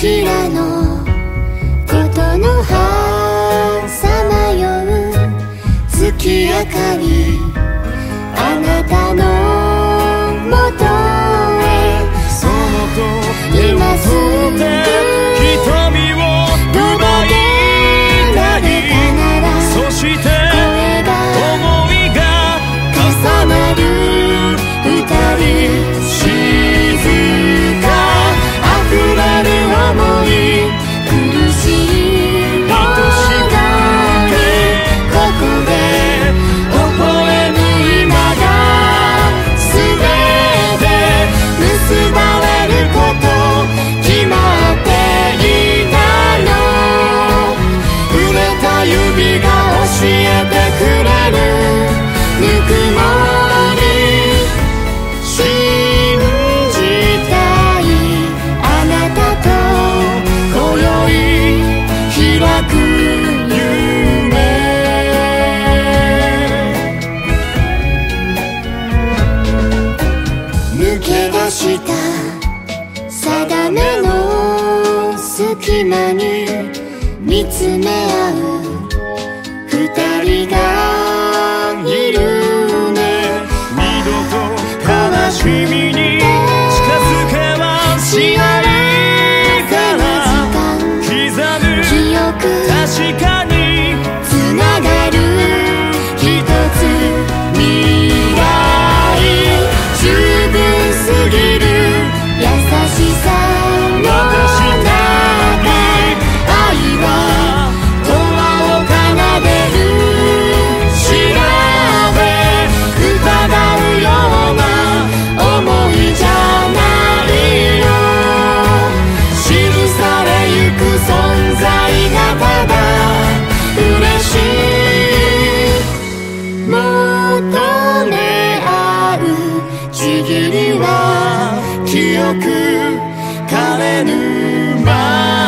ひらの中にした定めの隙間に見つめ合う二人がは記憶枯れぬ前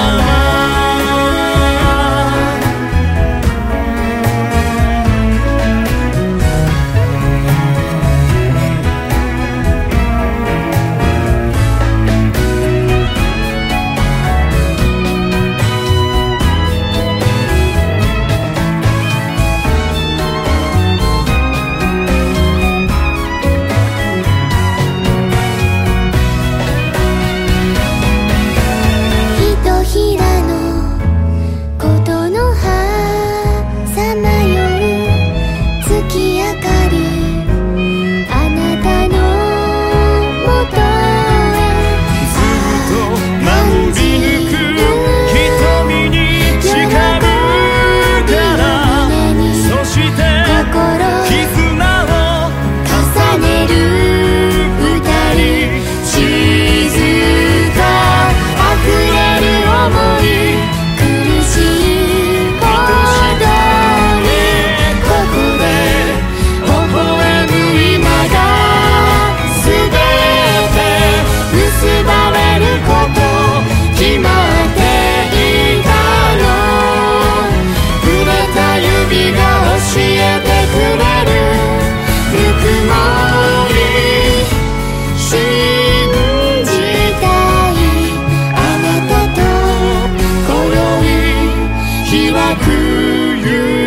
you.